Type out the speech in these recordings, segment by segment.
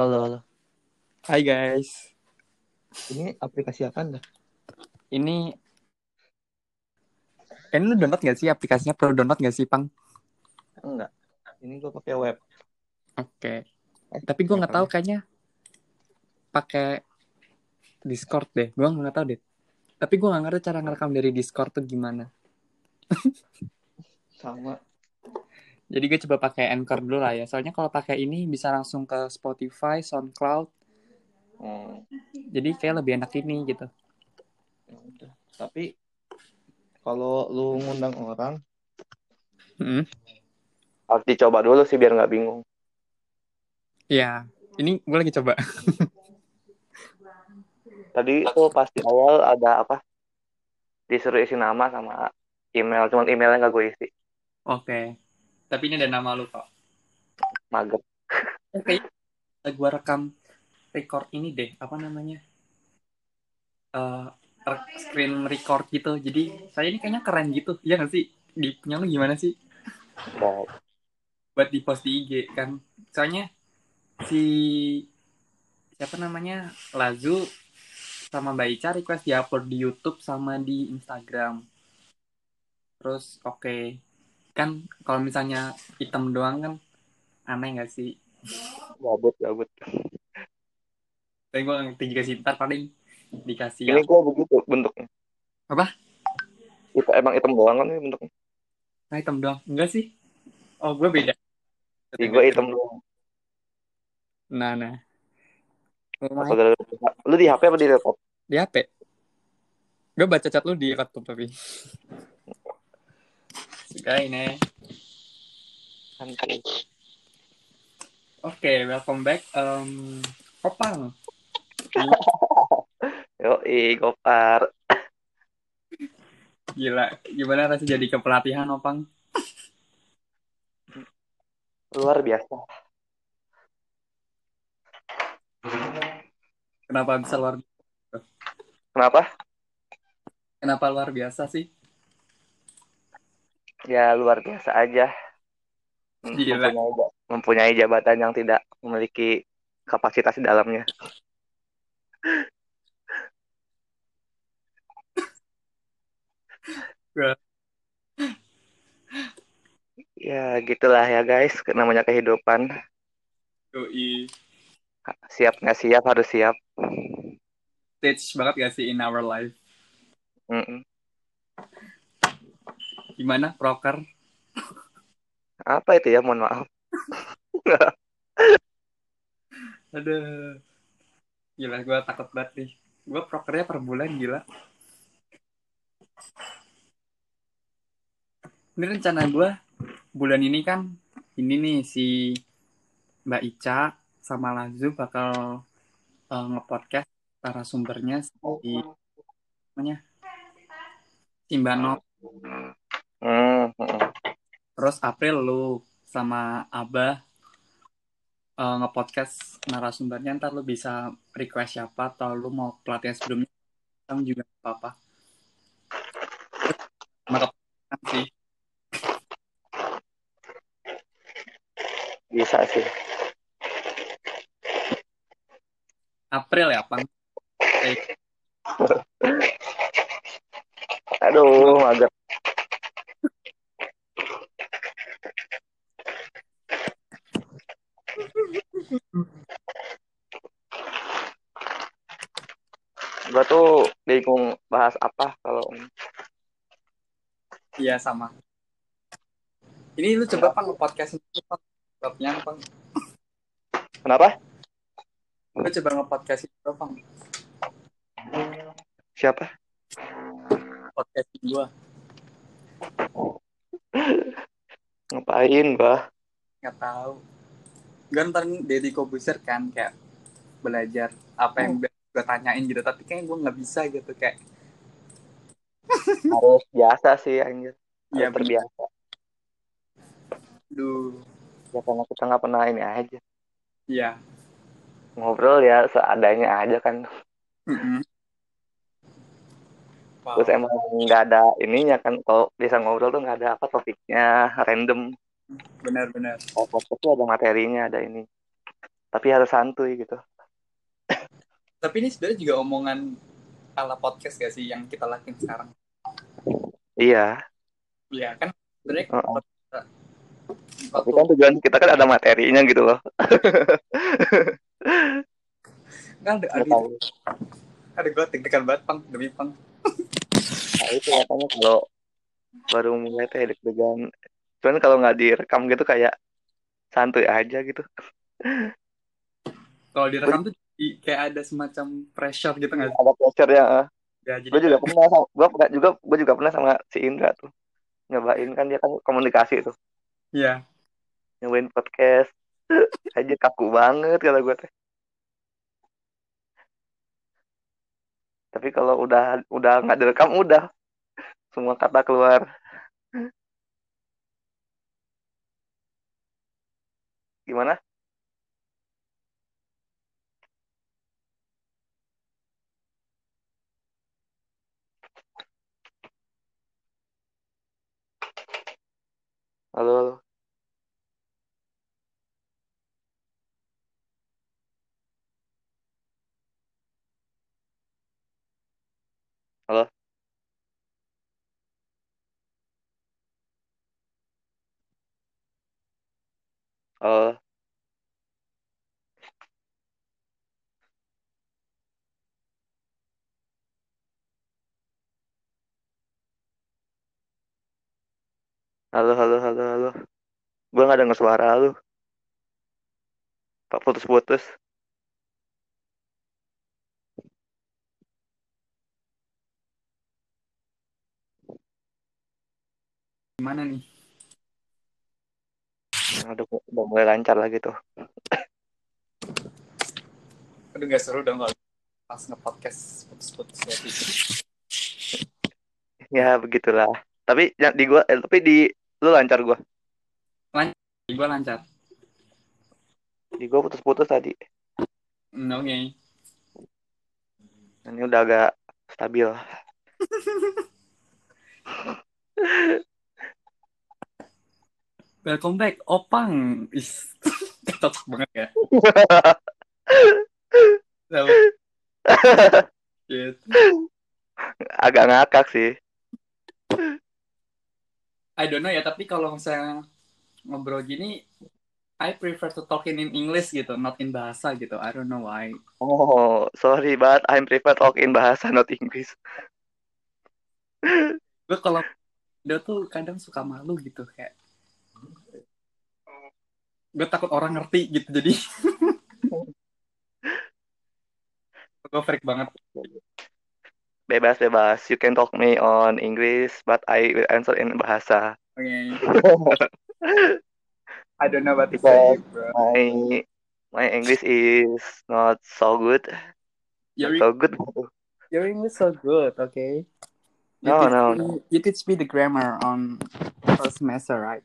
Halo, halo. Hai guys. Ini aplikasi apa dah? Ini ini lu download gak sih aplikasinya? Perlu download gak sih, Pang? Enggak. Ini gue pakai web. Oke. Eh, Tapi gue nggak apa tahu ya? kayaknya pakai Discord deh. Gue nggak tahu deh. Tapi gue nggak ngerti cara ngerekam dari Discord tuh gimana. Sama. Jadi gue coba pakai Anchor dulu lah ya. Soalnya kalau pakai ini bisa langsung ke Spotify, SoundCloud. Hmm, Jadi kayak lebih enak ini gitu. ya. Tapi kalau lu ngundang orang Hmm. harus dicoba dulu sih biar nggak bingung. Ya, ini gue lagi coba. Tadi tuh pasti awal ada apa? Disuruh isi nama sama email, cuman emailnya nggak gue isi. Oke. Tapi ini ada nama lu kok. Mager. Oke. Gue rekam record ini deh. Apa namanya? Eh, re- screen record gitu. Jadi saya ini kayaknya keren gitu. Iya gak sih? Di punya lu gimana sih? Nah, Buat di post di IG kan. Soalnya si siapa namanya? Lazu sama Mbak Ica request di-upload di YouTube sama di Instagram. Terus oke. Kan kalau misalnya hitam doang kan aneh gak sih? gabut, gabut. Tapi gue ngerti juga sih, ntar paling dikasih Ini gua begitu bentuknya. Apa? Itu emang hitam doang kan ini bentuknya. Nah, hitam doang. Enggak sih. Oh, gue beda. Di gua hitam doang. Nah, nah. Lumayan. Lu di HP apa di laptop? Di HP. Gue baca chat lu di laptop tapi. Suka ini. Santai. Oke, welcome back. Um, Opang. Yo, Gopar. Gila. Gimana rasanya jadi kepelatihan, Opang? Luar biasa. Kenapa bisa luar Kenapa? Kenapa luar biasa sih? Ya luar biasa aja. Gila. Mempunyai, mempunyai jabatan yang tidak memiliki kapasitas di dalamnya. Ya gitulah ya guys, namanya kehidupan. Yoi. Siap nggak siap harus siap. Stage banget gak sih in our life? Mm-mm. Gimana, proker? Apa itu ya? Mohon maaf. Aduh. Gila, gue takut banget nih. Gue prokernya per bulan, gila. Ini rencana gue bulan ini kan, ini nih si Mbak Ica sama Lazu bakal eh, nge-podcast narasumbernya si namanya si Mbak No. Hmm, mm-mm. Terus April lu sama Abah eh, nge-podcast narasumbernya ntar lu bisa request siapa atau lu mau pelatihan sebelumnya kamu juga apa-apa. Maka sih Bisa sih. April ya, Pang. Eh, Aduh, mager. Gua tuh bingung bahas apa kalau Iya sama. Ini lu coba Pang Pang. Babnya, Pang. kenapa? Lu coba nge-podcast itu, Pang. Siapa? Podcast gua. Ngapain, Bah? Nggak tahu. Gue ntar Deddy Kobuser kan kayak belajar apa yang gue tanyain gitu. Tapi kayaknya gue nggak bisa gitu. Kayak, Harus biasa sih anjir. ya terbiasa. Duh. Ya karena kita nggak pernah ini aja. Iya. Ngobrol ya seadanya aja kan. Mm-mm. Wow. Terus emang nggak ada ininya kan. Kalau bisa ngobrol tuh nggak ada apa topiknya. Random. Benar-benar. Podcast tuh ada materinya, ada ini. tapi harus santuy gitu Tapi ini sebenarnya juga omongan ala podcast gak sih yang kita lakuin sekarang? iya Iya kan sebenarnya Heeh. waktu- tapi kan tujuan kita kan ada materinya gitu loh kan ada ada, ada gue deg-degan banget pang demi pang. nah itu katanya kalau baru mulai teh deg-degan cuman kalau nggak direkam gitu kayak santuy aja gitu. Kalau direkam tuh kayak ada semacam pressure gitu nggak ada pressure ya Ya, jadi gue juga pernah sama gue pernah juga gue juga pernah sama si Indra tuh. Nyobain kan dia kan komunikasi tuh. Iya. nyobain podcast. Aja kaku banget kalau gue teh. Tapi kalau udah udah nggak direkam udah. Semua kata keluar gimana? Halo halo halo halo halo halo halo. Gue nggak denger suara lu. Pak putus-putus. Gimana nih? Nah, udah, mulai lancar lagi tuh. Aduh nggak seru dong kalau pas nge-podcast putus-putus ya begitulah. Tapi yang di gua eh, tapi di lu lancar gua Gue lancar. di gua putus-putus tadi Hmm, Oke. ini udah agak stabil Welcome back, Opang. Is cocok banget ya. Agak ngakak sih I don't know ya, tapi kalau misalnya ngobrol gini, I prefer to talk in English gitu, not in bahasa gitu. I don't know why. oh sorry but I'm prefer talk in bahasa not English Gue kalau dia tuh kadang suka malu gitu kayak gue takut orang ngerti gitu jadi gue freak banget bebas bebas. You can talk me on English but I will answer in bahasa. Oke I don't know what to say bro. my my English is not so good. Your, so good. your English so good okay? You No, no, me, you teach me the grammar on first semester right?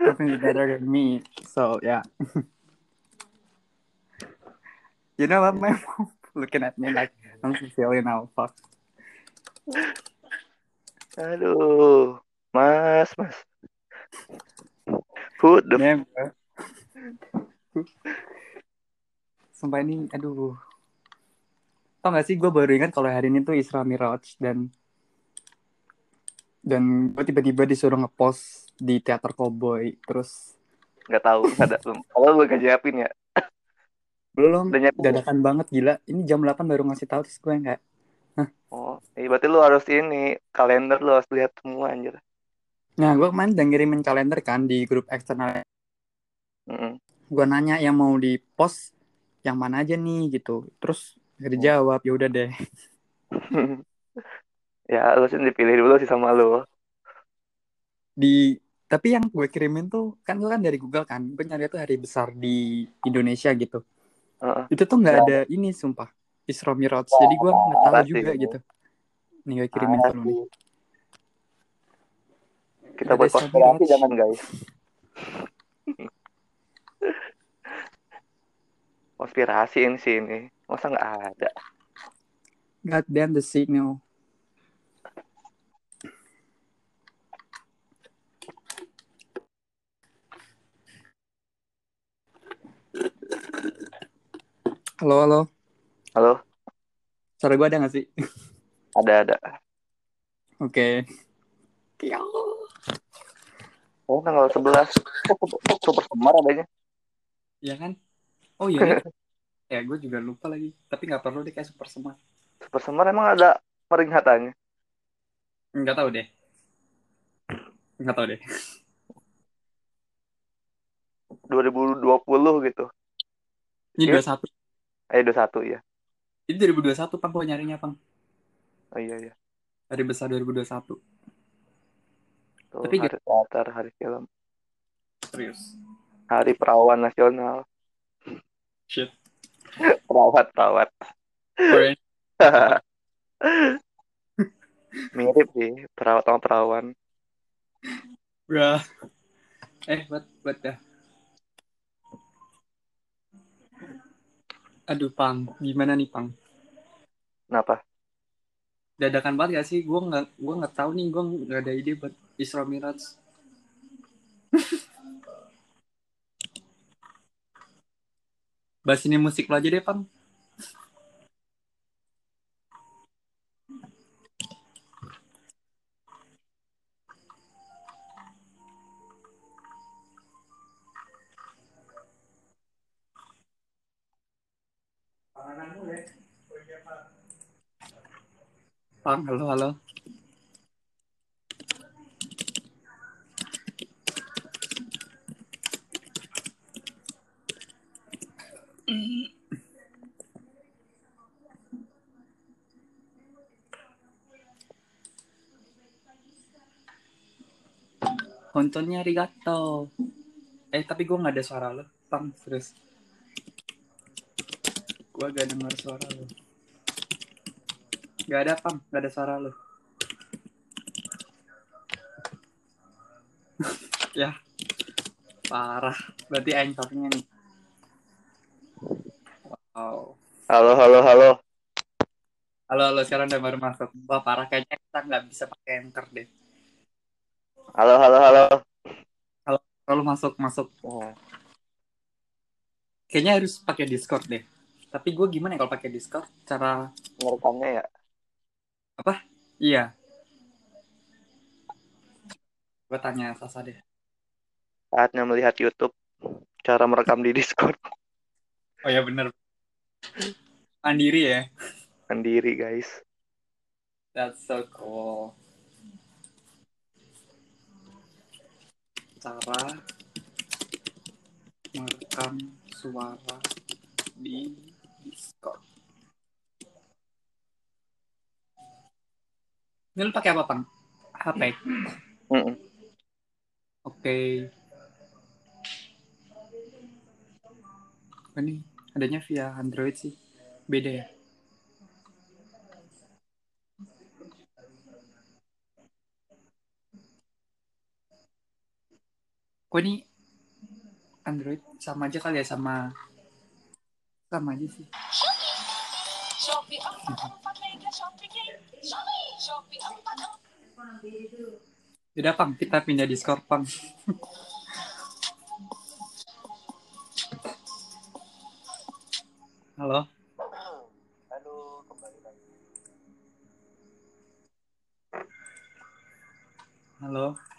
Something better than me so yeah. You know what my mom looking at me like I'm silly now fuck aduh mas mas who the bro. Sumpah ini, aduh. Tau gak sih, gue baru ingat kalau hari ini tuh Isra Miraj dan dan gue tiba-tiba disuruh ngepost di teater Cowboy terus nggak tahu ada belum kalau lu gak nyiapin ya belum. Udah dadakan banget gila. Ini jam 8 baru ngasih tahu terus gue kayak oh iya berarti lu harus ini kalender lu harus lihat semua anjir. Nah gue kemarin udah ngirimin kalender kan di grup eksternal. Mm-mm. gue nanya yang mau di post yang mana aja nih gitu. Terus gak dijawab ya udah deh. Ya lu sih dipilih dulu sih sama lu. Di tapi yang gue kirimin tuh kan gue kan dari Google kan gue nyari tuh hari besar di Indonesia gitu Heeh. itu tuh nggak ada ini sumpah. Isra Miraj. Jadi gue nggak tahu juga gitu. Nih gue kirimin lu nih. Kita buat konspirasi jangan guys. Konspirasi ini sih ini. Masa nggak ada? God damn the signal Halo, halo. Halo, Suara gue ada gak sih? ada ada. Oke. Okay. Oh, tanggal 11. Kok, kok super semar adanya? Iya kan? Oh iya. ya, gue juga lupa lagi. Tapi nggak perlu deh kayak super semar. Super semar emang ada peringhatannya? Nggak tahu deh. Nggak tahu deh. 2020 gitu. Ini Iya. 21. Eh, 21 ya. Ini 2021, Pang. Gue nyarinya, Pang. Oh iya iya. Hari besar 2021. Tuh, Tapi hari teater, hari film, Serius. hari perawan nasional, Shit. perawat perawat. Mirip sih, perawat sama perawan. Bruh. Eh, buat, buat dah. Aduh, Pang. Gimana nih, Pang? Kenapa? Dadakan banget gak sih? Gue nggak, gue nggak tahu nih. Gue nggak ada ide buat Isra Miraj. Bahas ini musik lo aja deh, Pang. Pang, halo, halo. Kontonnya arigato. Eh, tapi gue nggak ada suara lo. Pang, serius. Gue gak dengar suara lo. Gak ada, Pang. Gak ada suara lo. ya. Parah. Berarti anchornya nih. Wow. Halo halo halo. Halo, halo. Sekarang udah baru masuk. Wah, parah. Kayaknya kita nggak bisa pakai anchor deh. Halo halo halo. Kalau masuk, masuk. Oh, Kayaknya harus pakai Discord deh. Tapi gue gimana ya kalau pakai Discord? Cara ngerekamnya ya. Iya. Gue tanya Sasa deh. Saatnya melihat YouTube. Cara merekam di Discord. Oh ya bener. Mandiri ya. Sendiri guys. That's so cool. Cara merekam suara di Discord. Ini lu pakai apa, Pang? HP. Mm-mm. Oke. Ini adanya via Android sih. Beda ya. Kok ini Android sama aja kali ya sama sama aja sih. Tidak pang, kita pindah Discord pang. Halo, Aduh, kembali lagi. halo.